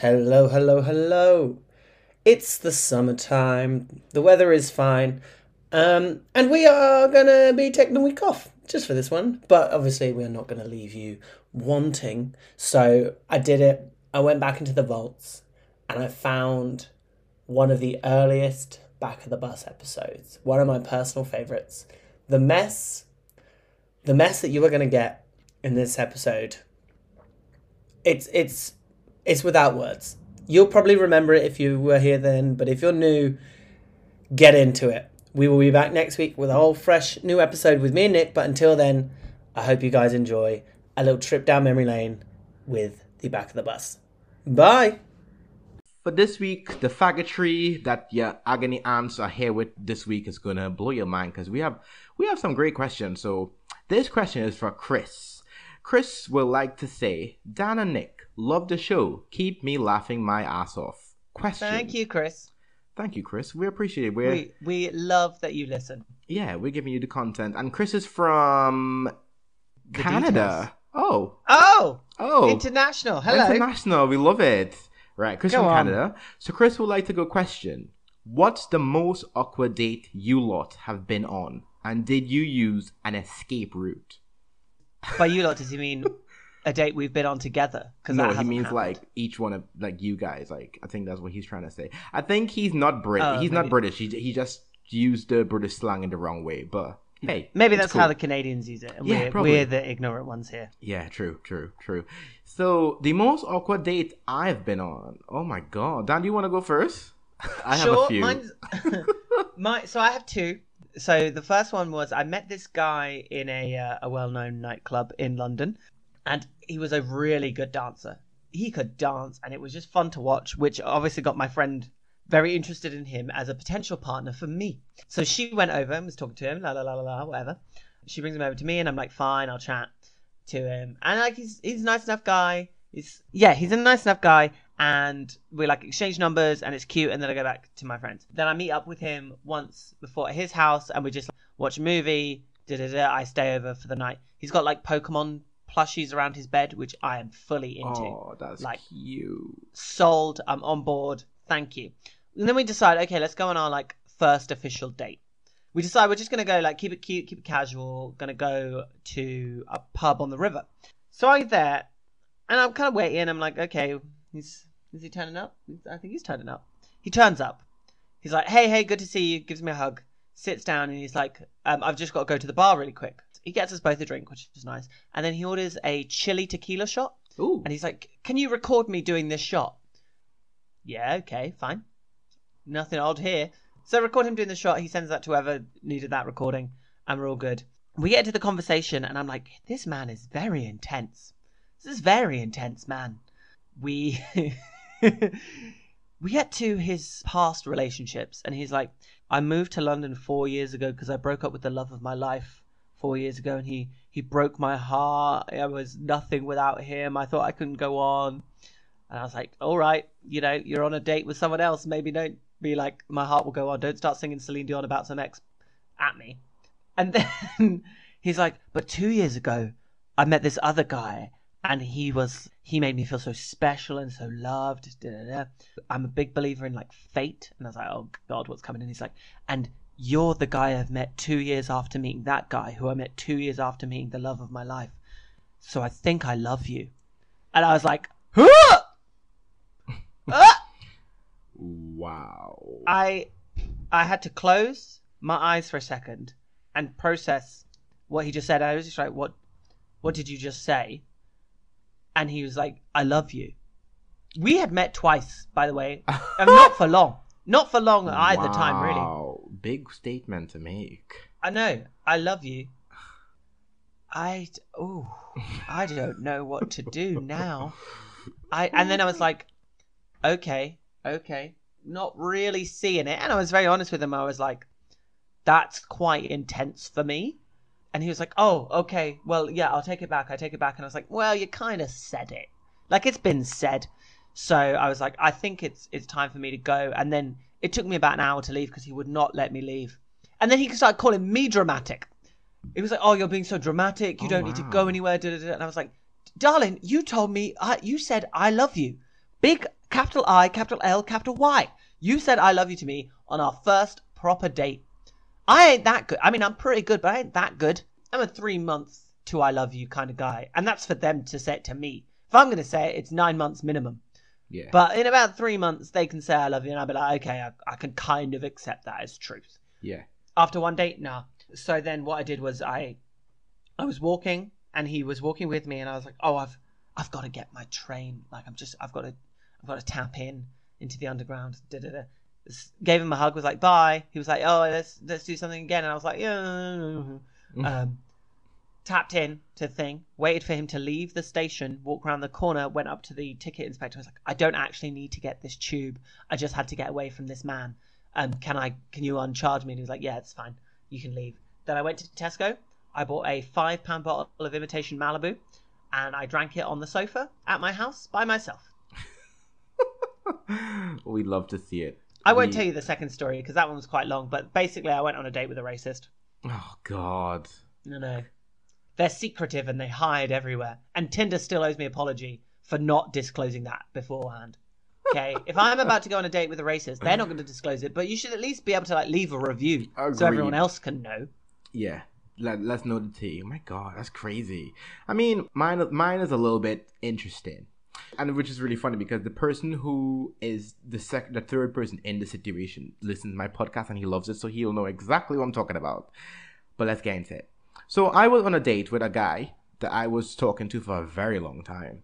Hello, hello, hello. It's the summertime. The weather is fine. Um, and we are gonna be taking a week off just for this one. But obviously, we're not gonna leave you wanting. So I did it. I went back into the vaults and I found one of the earliest back of the bus episodes. One of my personal favorites. The mess, the mess that you are gonna get in this episode. It's it's it's without words. You'll probably remember it if you were here then, but if you're new, get into it. We will be back next week with a whole fresh new episode with me and Nick, but until then, I hope you guys enjoy a little trip down memory lane with the back of the bus. Bye. For this week, the faggotry that your agony aunts are here with this week is gonna blow your mind because we have we have some great questions. So this question is for Chris. Chris will like to say, Dan and Nick, love the show. Keep me laughing my ass off. Question. Thank you, Chris. Thank you, Chris. We appreciate it. We're We we love that you listen. yeah, we're giving you the content. And Chris is from The Canada. Oh. Oh, Oh. international. Hello. International. We love it. Right, Chris Go from on. Canada. So Chris would like to go question. What's the most awkward date you lot have been on? And did you use an escape route? By you lot, does he mean a date we've been on together? Because No, he means like each one of like you guys. Like I think that's what he's trying to say. I think he's not Brit. Oh, he's not. British. He he just used the British slang in the wrong way. But hey, maybe that's cool. how the Canadians use it. And Yeah, we're, probably. we're the ignorant ones here. Yeah, true, true, true. So the most awkward date I've been on. Oh my god, Dan, do you want to go first? I have sure, a few. mine's my. So I have two. So the first one was I met this guy in a uh, a well known nightclub in London, and he was a really good dancer. He could dance, and it was just fun to watch. Which obviously got my friend very interested in him as a potential partner for me. So she went over and was talking to him, la la la la la, whatever. She brings him over to me, and I'm like, fine, I'll chat to him. And like he's he's a nice enough guy. He's yeah, he's a nice enough guy. And we like exchange numbers, and it's cute. And then I go back to my friends. Then I meet up with him once before at his house, and we just like, watch a movie. Da da da. I stay over for the night. He's got like Pokemon plushies around his bed, which I am fully into. Oh, that's Like- you Sold. I'm on board. Thank you. And then we decide, okay, let's go on our like first official date. We decide we're just gonna go like keep it cute, keep it casual. Gonna go to a pub on the river. So I get there, and I'm kind of waiting. I'm like, okay, he's is he turning up? I think he's turning up. He turns up. He's like, hey, hey, good to see you. Gives me a hug. Sits down and he's like, um, I've just got to go to the bar really quick. He gets us both a drink, which is nice. And then he orders a chili tequila shot. Ooh. And he's like, Can you record me doing this shot? Yeah, okay, fine. Nothing odd here. So record him doing the shot. He sends that to whoever needed that recording, and we're all good. We get into the conversation, and I'm like, This man is very intense. This is very intense, man. We we get to his past relationships, and he's like, I moved to London four years ago because I broke up with the love of my life four years ago, and he he broke my heart. I was nothing without him. I thought I couldn't go on, and I was like, all right, you know, you're on a date with someone else. Maybe don't be like, my heart will go on. Don't start singing Celine Dion about some ex at me. And then he's like, but two years ago, I met this other guy, and he was he made me feel so special and so loved. Da, da, da. I'm a big believer in like fate, and I was like, oh god, what's coming? And he's like, and you're the guy I've met two years after meeting that guy, who I met two years after meeting the love of my life. So I think I love you. And I was like, huh! Ah! Wow. I I had to close my eyes for a second and process what he just said. I was just like, "What? What did you just say?" And he was like, "I love you." We had met twice, by the way, and not for long. Not for long either time, really. Big statement to make. I know. I love you. I oh, I don't know what to do now. I and then I was like, okay, okay, not really seeing it. And I was very honest with him. I was like, that's quite intense for me. And he was like, oh, okay, well, yeah, I'll take it back. I take it back. And I was like, well, you kind of said it, like it's been said. So I was like, I think it's it's time for me to go. And then it took me about an hour to leave because he would not let me leave. And then he started calling me dramatic. He was like, "Oh, you're being so dramatic. You Oh, don't need to go anywhere." Da, da, da. And I was like, "Darling, you told me. I, you said I love you. Big capital I, capital L, capital Y. You said I love you to me on our first proper date. I ain't that good. I mean, I'm pretty good, but I ain't that good. I'm a three months to I love you kind of guy. And that's for them to say it to me. If I'm going to say it, it's nine months minimum. Yeah. But in about three months, they can say I love you, and I'll be like, okay, I, I can kind of accept that as truth. yeah. After one date, nah. So then what I did was I, I was walking, and he was walking with me, and I was like, oh, I've, I've got to get my train. Like I'm just, I've got to, I've got to tap in into the underground. Da da da. Gave him a hug. Was like, bye. He was like, oh, let's let's do something again, and I was like, yeah. Um, tapped in to the thing, waited for him to leave the station, walked around the corner, went up to the ticket inspector, I was like, I don't actually need to get this tube. I just had to get away from this man. Um, can I can you uncharge me? And he was like, Yeah, it's fine. You can leave. Then I went to Tesco, I bought a five pound bottle of imitation Malibu, and I drank it on the sofa at my house by myself. We'd love to see it. I won't We- tell you the second story because that one was quite long, but basically I went on a date with a racist. Oh God. No, no. They're secretive and they hide everywhere. And Tinder still owes me apology for not disclosing that beforehand. Okay, if I'm about to go on a date with a racist, they're not going to disclose it, but you should at least be able to like leave a review so everyone else can know. Yeah. Let, let's know the tea. Oh my God, that's crazy. I mean, mine mine is a little bit interesting, and which is really funny because the person who is the second, the third person in the situation listens to my podcast and he loves it, so he'll know exactly what I'm talking about. But let's get into it. So I was on a date with a guy that I was talking to for a very long time,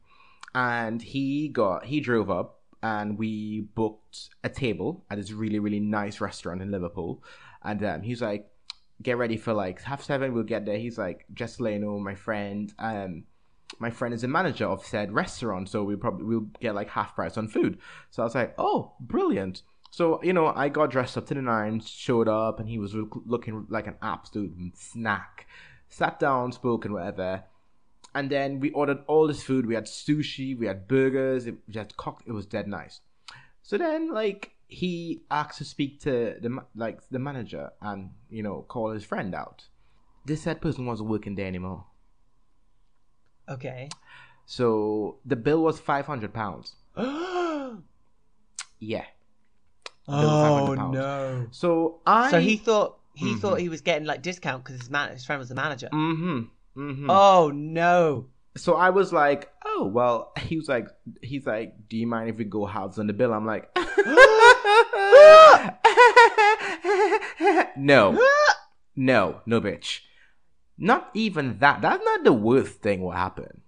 and he got he drove up and we booked a table at this really really nice restaurant in Liverpool, and um, he's like get ready for like half seven we'll get there. He's like just know my friend um my friend is a manager of said restaurant so we probably we'll get like half price on food. So i was like oh brilliant so you know i got dressed up to the nines showed up and he was looking like an absolute snack sat down spoke and whatever and then we ordered all this food we had sushi we had burgers it, we had cock it was dead nice so then, like, he asked to speak to the like the manager and you know call his friend out. This said person wasn't working there anymore. Okay. So the bill was five hundred pounds. Yeah. Was £500. no. So I. So he thought he Mhm. thought he was getting like discount because his man his friend was the manager. Mm-hmm. Mm-hmm. Oh no. So I was like, oh well. He was like, he's like, do you mind if we go halves on the bill? I'm like, no, no, no, bitch. Not even that. That's not the worst thing what happened.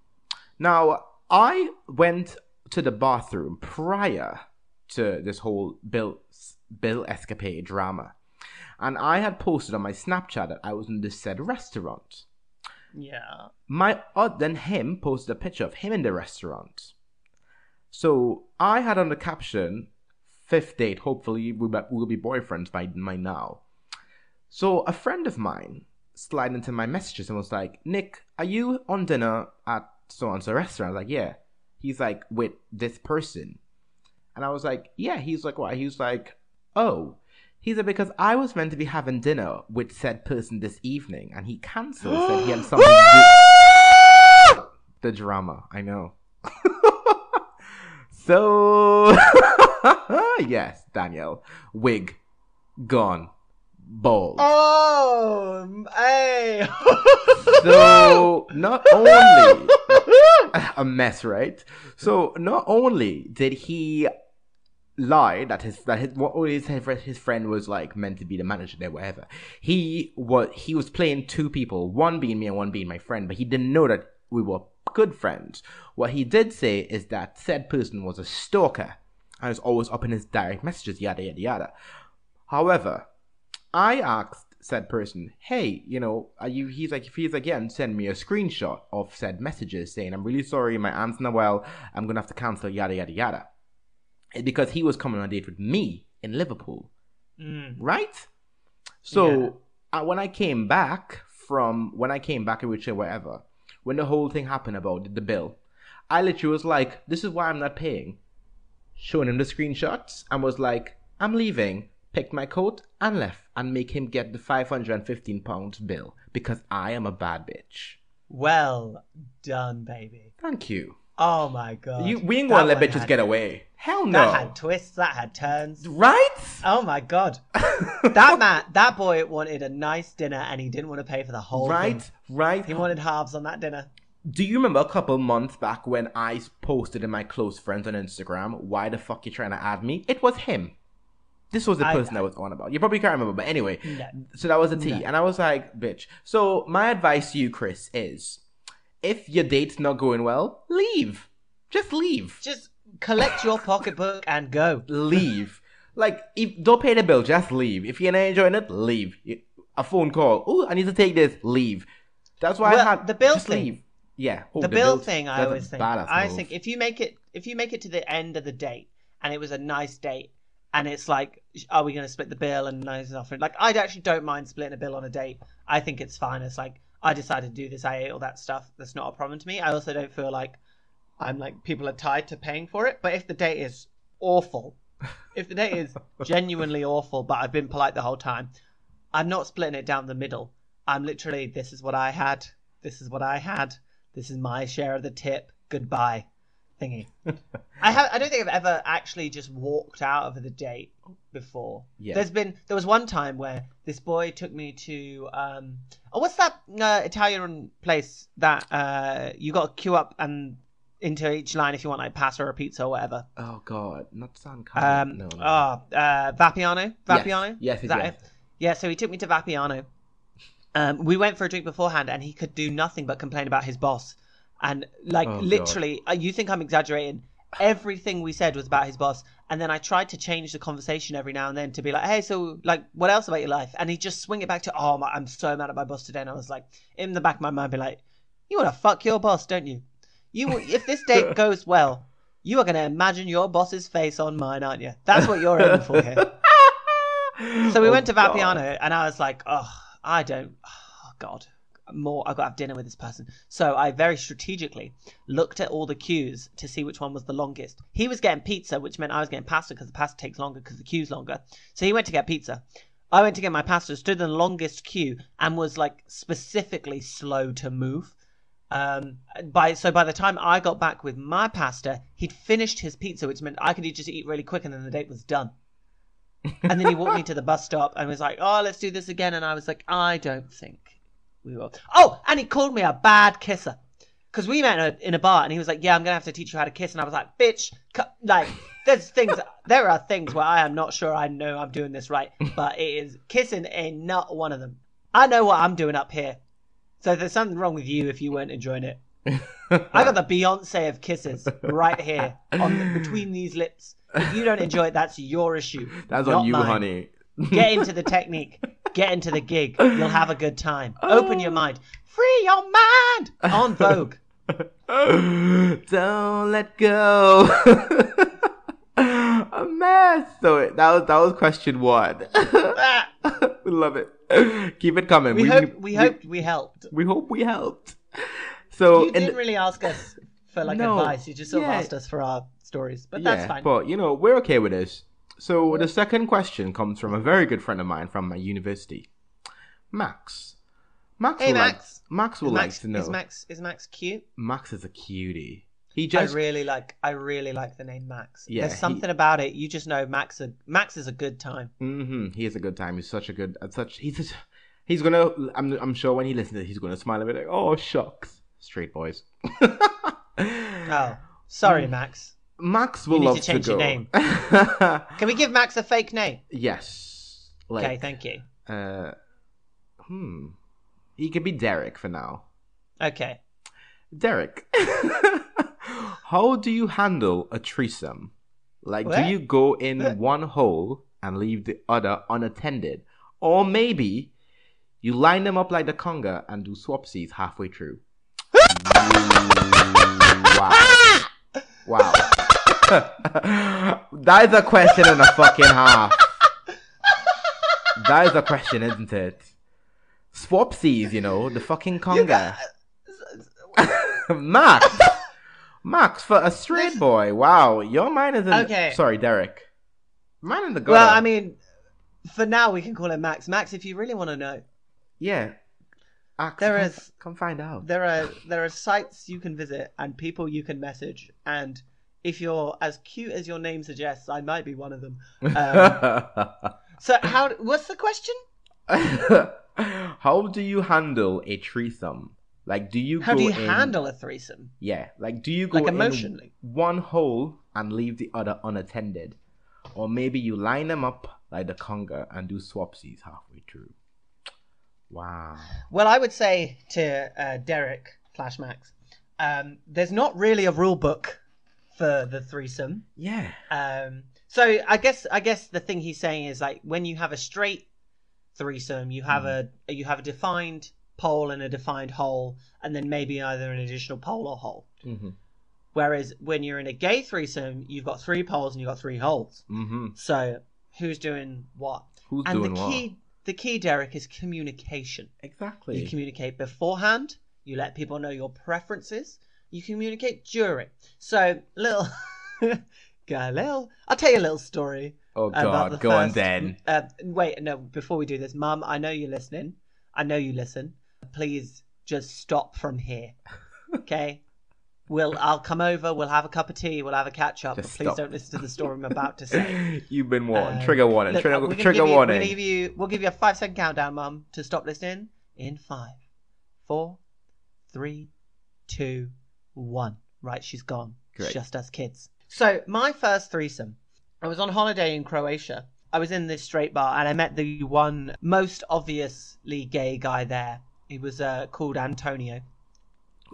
Now I went to the bathroom prior to this whole bill bill escapade drama, and I had posted on my Snapchat that I was in this said restaurant Yeah. my uh, then him posted a picture of him in the restaurant. So I had on the caption, fifth date. Hopefully we'll be, we'll be boyfriends by by now. So a friend of mine slid into my messages and was like, "Nick, are you on dinner at so and so restaurant?" I was like, "Yeah." He's like, "With this person," and I was like, "Yeah." He's like, "Why?" He's like, "Oh." He said because I was meant to be having dinner with said person this evening, and he cancelled. said he had something to do. The drama, I know. so yes, Daniel, wig gone, bald. Oh, hey. So not only a mess, right? So not only did he lie that his that his what his his friend was like meant to be the manager there, whatever. He was he was playing two people, one being me and one being my friend, but he didn't know that we were good friends. What he did say is that said person was a stalker and was always up in his direct messages, yada yada yada. However, I asked said person, "Hey, you know, are you?" He's like, he's like, "Yeah," send me a screenshot of said messages saying, "I'm really sorry, my aunt's not well. I'm gonna have to cancel." Yada yada yada. Because he was coming on a date with me in Liverpool, Mm. right? So uh, when I came back from when I came back in whichever whatever, when the whole thing happened about the bill, I literally was like, "This is why I'm not paying." Showing him the screenshots and was like, "I'm leaving." Picked my coat and left, and make him get the five hundred and fifteen pounds bill because I am a bad bitch. Well done, baby. Thank you. Oh my god. You, we ain't gonna let bitches had- get away. Hell no. That had twists. That had turns. right? Oh my god. that man, that boy wanted a nice dinner, and he didn't want to pay for the whole right? thing. Right? He wanted halves on that dinner. Do you remember a couple months back when I posted in my close friends on Instagram, why the fuck you trying to add me? It was him. This was the I- person I, was on about. You probably can't remember, but anyway. No. So that was a T. And I was like, bitch. So my advice to you, Chris, is if your date's not going well, leave. Just leave. Just collect your pocketbook and go. leave. Like, if don't pay the bill, just leave. If you're not enjoying it, leave. A phone call. Oh, I need to take this. Leave. That's why I had the bill just thing- leave. Yeah. Oh, the bill bill- thing, I always think. I move. think if you make it, if you make it to the end of the date and it was a nice date, and it's like, are we going to split the bill and nice enough? Like, I actually don't mind splitting a bill on a date. I think it's fine. It's like I decided to do this. I ate all that stuff. That's not a problem to me. I also don't feel like I'm like people are tied to paying for it. But if the date is awful, if the date is genuinely awful, but I've been polite the whole time, I'm not splitting it down the middle. I'm literally, this is what I had. This is what I had. This is my share of the tip. Goodbye, thingy. I have. I don't think I've ever actually just walked out of the date before. Yeah. There's been. There was one time where this boy took me to. Um. Oh, what's that uh, Italian place that uh you got to queue up and into each line if you want like pasta or pizza or whatever. Oh God, not San Um. No, no. Oh, uh, Vapiano. Vapiano. Yes, Is yes, that yes. it? Yeah. So he took me to Vapiano. Um, we went for a drink beforehand, and he could do nothing but complain about his boss. And like Oh, literally, uh, you think I'm exaggerating? Everything we said was about his boss, and then I tried to change the conversation every now and then to be like, "Hey, so like, what else about your life?" And he just swing it back to, "Oh, my, I'm so mad at my boss today." And I was like, in the back of my mind, be like, "You want to fuck your boss, don't you? You, if this date goes well, you are going to imagine your boss's face on mine, aren't you? That's what you're aiming for here." So we Oh, went to God. Vapiano, and I was like, oh, I don't, oh, God, more, I've got to have dinner with this person. So I very strategically looked at all the queues to see which one was the longest. He was getting pizza, which meant I was getting pasta because the pasta takes longer because the queue's longer. So he went to get pizza. I went to get my pasta, stood in the longest queue, and was like specifically slow to move. Um, by so by the time I got back with my pasta, he'd finished his pizza, which meant I could just eat really quick, and then the date was done. And then he walked me to the bus stop and was like, "Oh, let's do this again." And I was like, "I don't think we will." Oh, and he called me a bad kisser because we met in a, bar, and he was like, "Yeah, I'm gonna have to teach you how to kiss." And I was like, "Bitch, like, there's things, there are things where I am not sure I know I'm doing this right, but it is kissing ain't not one of them. I know what I'm doing up here, so there's something wrong with you if you weren't enjoying it. I got the Beyonce of kisses right here on between these lips. If you don't enjoy it, that's your issue. That's on you, mine. honey. Get into the technique. Get into the gig. You'll have a good time. Open your mind. Free your mind on Vogue. Don't let go. a mess. So that was that was question one. we love it. Keep it coming. We hope we hoped we helped. we hope we helped. So You didn't really ask us for like No. advice. You just sort of Yeah. asked us for our stories, but that's yeah, fine. but you know we're okay with this. So the second question comes from a very good friend of mine from my university, Max. Max. Hey, would like- Max. Max like to know. is Max is Max cute? Max is a cutie. He just I really like I really like the name Max. Yeah, There's he- something about it. You just know Max a, Max is a good time. Mm-hmm. He has a good time. He's such a good, uh, such. He's such, he's gonna. I'm, I'm sure when he listens, to it, he's gonna smile and be like, "Oh shucks, straight boys." Oh, sorry, Max. Max will need love to change go. your name. Can we give Max a fake name? yes. Like, okay, thank you. uh, hmm. He could be Derek for now. Okay. Derek, how do you handle a threesome? Like, What? do you go in What? one hole and leave the other unattended? Or maybe you line them up like the conga and do swapsies halfway through? wow. Wow. that is a question and a fucking half. That is a question, isn't it? Swapsies, you know, the fucking conga. Uh, Max, Max for a straight boy. Wow, your mind is in. Okay. Sorry, Derek. Mine in the gutter. Well, I mean, for now we can call him Max. Max, if you really want to know, yeah. Ask, There come, is- come find out. there are there are sites you can visit and people you can message and if you're as cute as your name suggests i might be one of them um, so how what's the question How do you handle a threesome? Like, do you how do you in- handle a threesome Yeah, like, do you go Like emotionally? one hole and leave the other unattended, or maybe you line them up like the conga and do swapsies halfway through? Wow. well i would say to uh, derek slash max um, there's not really a rule book for the threesome Yeah. Um, so I guess I guess the thing he's saying is like when you have a straight threesome, you have a you have a defined pole and a defined hole, and then maybe either an additional pole or hole. Mm-hmm. Whereas when you're in a gay threesome, you've got three poles and you've got three holes. Mm-hmm. So who's doing what? Who's and doing the what? key the key, Derek, is communication. Exactly. You communicate beforehand. You let people know your preferences. You communicate during. So little, little. I'll tell you a little story. oh about God, the go on first- then. Uh, wait, no. Before we do this, Mum, I know you're listening. I know you listen. Please just stop from here. Okay. We'll. I'll come over. We'll have a cup of tea. We'll have a catch up. But please stop. don't listen to the story I'm about to say. You've been warned. Um, trigger warning. Look, trigger we're gonna trigger give you, warning. We're gonna give you. We'll give you a five second countdown, Mum, to stop listening. In five, four, three, two, one. Right, she's gone. It's Great. just us kids. So my first threesome. I was on holiday in Croatia. I was in this straight bar and I met the one most obviously gay guy there. He was uh, called Antonio.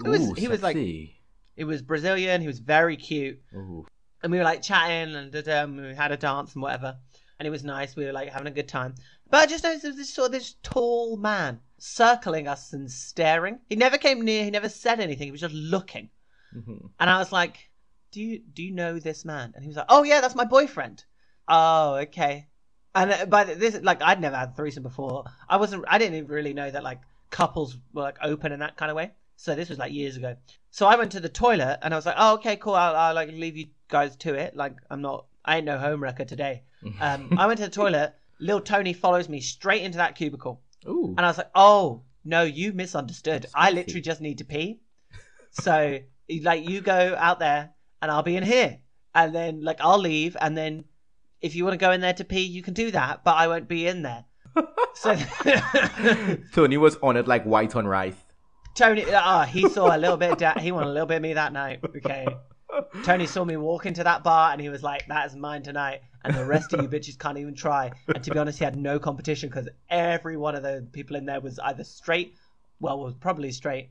He was- Ooh, he was like-. He was Brazilian. He was very cute. Ooh. and we were like chatting and and we had a dance and whatever and it was nice we were like having a good time but i just noticed there was this sort of this tall man circling us and staring he never came near he never said anything he was just looking Mhm. and i was like do you do you know this man and he was like oh yeah that's my boyfriend oh okay and uh, by the- this like i'd never had a threesome before i wasn't i didn't even really know that like couples were like open in that kind of way so this was like years ago so I went to the toilet and I was like, "Oh, okay, cool. I'll, I'll like leave you guys to it. Like, I'm not. I ain't no home wrecker today." Um, I went to the toilet. Little Tony follows me straight into that cubicle, Ooh. and I was like, "Oh no, you misunderstood. I literally just need to pee. So, like, you go out there, and I'll be in here, and then like I'll leave, and then if you want to go in there to pee, you can do that, but I won't be in there." So Tony was on it like white on rice. Tony, ah, he saw a little bit. Of da- he wanted a little bit of me that night. Okay. Tony saw me walk into that bar and he was like, "That is mine tonight," and the rest of you bitches can't even try. And to be honest, he had no competition because every one of the people in there was either straight, well, was probably straight,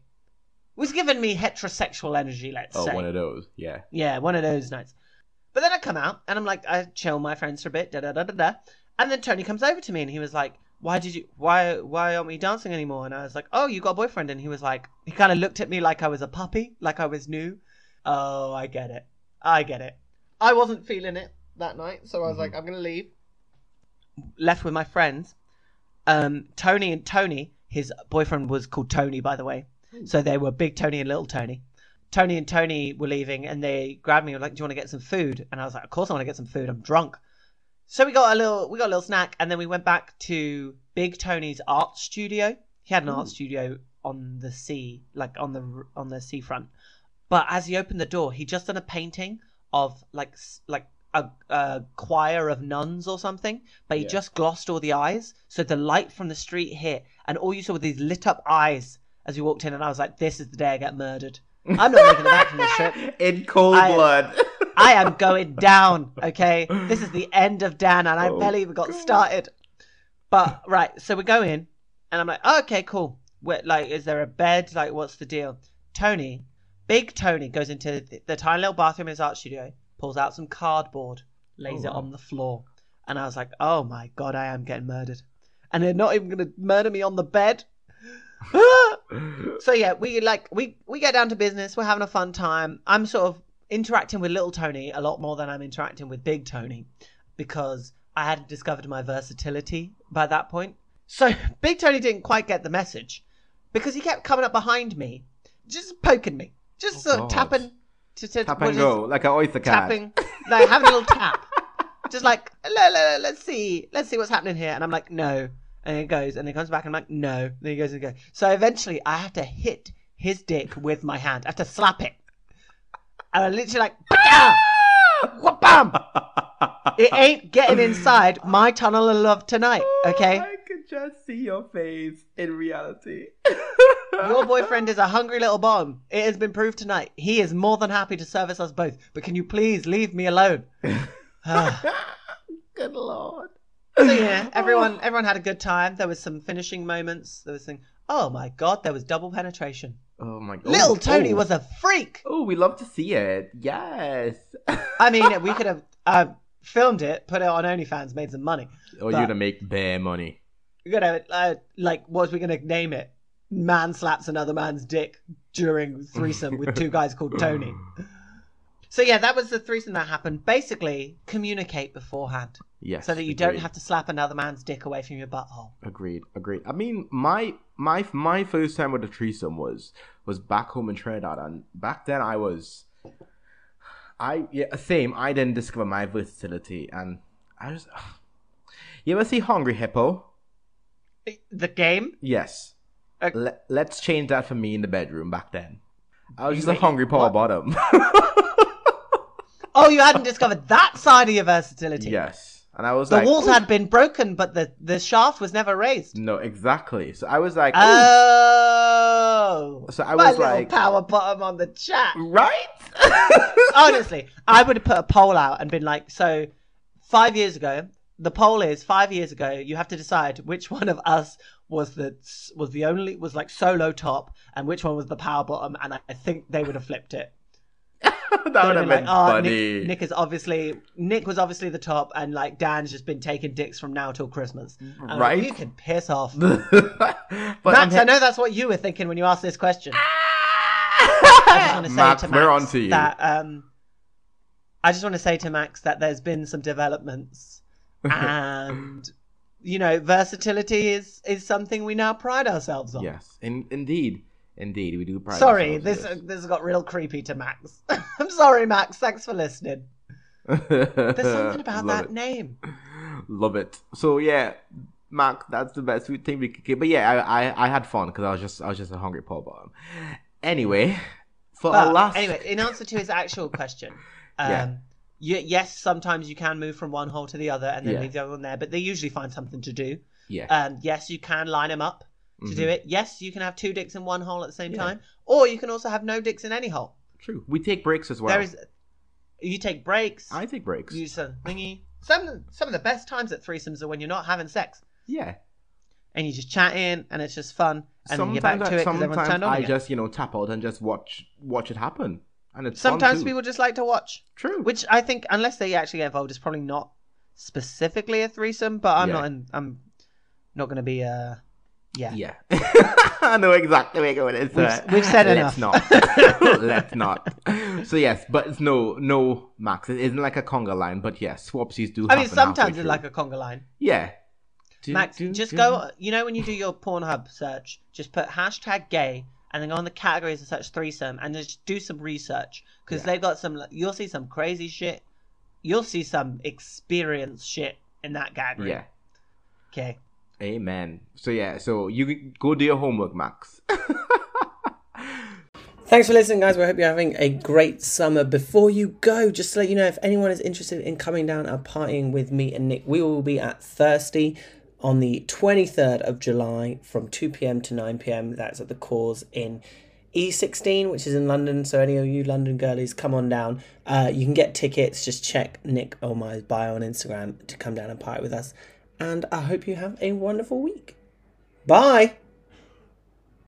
was giving me heterosexual energy. Let's Oh, say, one of those. Yeah. yeah, one of those nights. But then I come out and I'm like, I chill my friends for a bit, da da da da da. And then Tony comes over to me and he was like, Why did you why why aren't we dancing anymore? And I was like, Oh, you got a boyfriend and he was like he kinda looked at me like I was a puppy, like I was new. Oh, I get it. I get it. I wasn't feeling it that night, so I was mm-hmm. like, I'm gonna leave. Left with my friends. Um, Tony and Tony, his boyfriend was called Tony, by the way. Hmm. So they were Big Tony and Little Tony. Tony and Tony were leaving and they grabbed me and were like, Do you want to get some food? And I was like, Of course I want to get some food. I'm drunk. So we got a little we got a little snack and then we went back to Big Tony's art studio. He had an hmm. art studio on the sea, like on the on the seafront. But as he opened the door, he just done a painting of like like a, a choir of nuns or something. But he Yeah. just glossed all the eyes, so the light from the street hit, and all you saw were these lit up eyes as we walked in. And I was like, "This is the day I get murdered. I'm not making it back from this trip. In cold I- blood. I am going down. Okay, this is the end of Dan, and I Oh, barely even got God. started. But right, so we go in, and I'm like, oh, okay, cool. Where, like, is there a bed? Like, what's the deal? Tony, big Tony, goes into the, the tiny little bathroom in his art studio, pulls out some cardboard, lays Oh, it wow. on the floor, and I was like, oh my god, I am getting murdered, and they're not even gonna murder me on the bed. So yeah, we like we we get down to business. We're having a fun time. I'm sort of interacting with little Tony a lot more than I'm interacting with big Tony because I hadn't discovered my versatility by that point. So big Tony didn't quite get the message because he kept coming up behind me, just poking me, just Oh, sort of tapping to, to Tap and is- go like an oyster cat. tapping, like having a little tap, just like let, let, let's see, let's see what's happening here. And I'm like, no. And it goes, and he comes back, and I'm like, no. And he goes and goes. So eventually, I have to hit his dick with my hand. I have to slap it. And I literally like, Wha-bam! It ain't getting inside my tunnel of love tonight, oh, okay? I could just see your face in reality. Your boyfriend is a hungry little bomb. It has been proved tonight. He is more than happy to service us both. But can you please leave me alone? Good lord. So yeah, everyone everyone had a good time. There was some finishing moments. There was some oh my god, there was double penetration. Oh my god. Little Oh, Tony oh. was a freak. Oh, we love to see it. Yes. I mean, we could have uh, filmed it, put it on OnlyFans, made some money. or you're But- gonna make bare money. We're gonna uh, like, what was we gonna name it? Man slaps another man's dick during threesome with two guys called Tony. So yeah, that was the threesome that happened. Basically, communicate beforehand Yes. so that you don't have to slap another man's dick away from your butthole. Agreed, agreed. I mean, my my my first time with a threesome was was back home in Trinidad, and back then I was, I yeah same. I didn't discover my versatility, and I was. You ever see Hungry Hippo? The game? Yes. Let, let's change that for me in the bedroom back then. I was You just a hungry power what? bottom. Oh, you hadn't discovered that side of your versatility. yes, and I was The like, walls "Ooh." had been broken, but the, the shaft was never raised. no, exactly. So I was like, "Ooh." Oh. So I was like- power bottom on the chat. right? Honestly, I would have put a poll out and been like, so five years ago, the poll is five years ago, you have to decide which one of us was the was the only was like solo top and which one was the power bottom, and I, think they would have flipped it. that would have been been like, oh, funny. Nick, Nick is obviously Nick was obviously the top, and like Dan's just been taking dicks from now till Christmas. And like, Right. you can piss off. but Max, I know that's what you were thinking when you asked this question. I just want to say Max, to Max we're on to you. that um, I just want to say to Max that there's been some developments, and you know, versatility is is something we now pride ourselves on. Yes, in, indeed, indeed, we do pride. Sorry, ourselves this this has got real creepy to Max. I'm sorry, Max. Thanks for listening. There's something about Love that it. name. Love it. So yeah, Mac, that's the best thing we could get. But yeah, I I, I had fun because I was just I was just a hungry power bottom. Anyway, for our But last anyway, in answer to his actual question, um, Yeah. Yes, sometimes you can move from one hole to the other and then Yeah. leave the other one there, but they usually find something to do. yeah, Um, yes, you can line them up to do Mhm. it. Yes, you can have two dicks in one hole at the same Yeah. time, or you can also have no dicks in any hole. true. We take breaks as well. There is, you take breaks. I take breaks. You some thingy. Some some of the best times at threesomes are when you're not having sex yeah. and you just chat in and it's just fun and you're back Sometimes, to I, it because everyone's sometimes turned on I again. just you know tap out and just watch watch it happen, and it's Sometimes people just like to watch. true. Which I think, unless they actually get involved, is probably not specifically a threesome. But I'm Yeah. not. In, I'm not going to be. Uh, yeah. Yeah. I know exactly where you're going. It's, We've- uh, we've said let's enough. not. let's not. So yes, but it's no no max. It isn't like a conga line, but yes, swapsies do. I mean, happen sometimes it's through. like a conga line. yeah. Do, Max, do, just do. go. You know, when you do your Pornhub search, just put hashtag gay and then go on the categories and search threesome and just do some research because Yeah. they've got some. You'll see some crazy shit. You'll see some experience shit in that category. Yeah. Okay. Amen. So yeah. So you go do your homework, Max. Thanks for listening, guys. We hope you're having a great summer. Before you go, just to let you know, if anyone is interested in coming down and partying with me and Nick, we will be at Thirsty on the 23rd of July from 2 pm to 9 pm. That's at the Cause in E16, which is in London. So, any of you London girlies, come on down. Uh, you can get tickets. Just check Nick Olmey's bio on Instagram to come down and party with us. And I hope you have a wonderful week. Bye.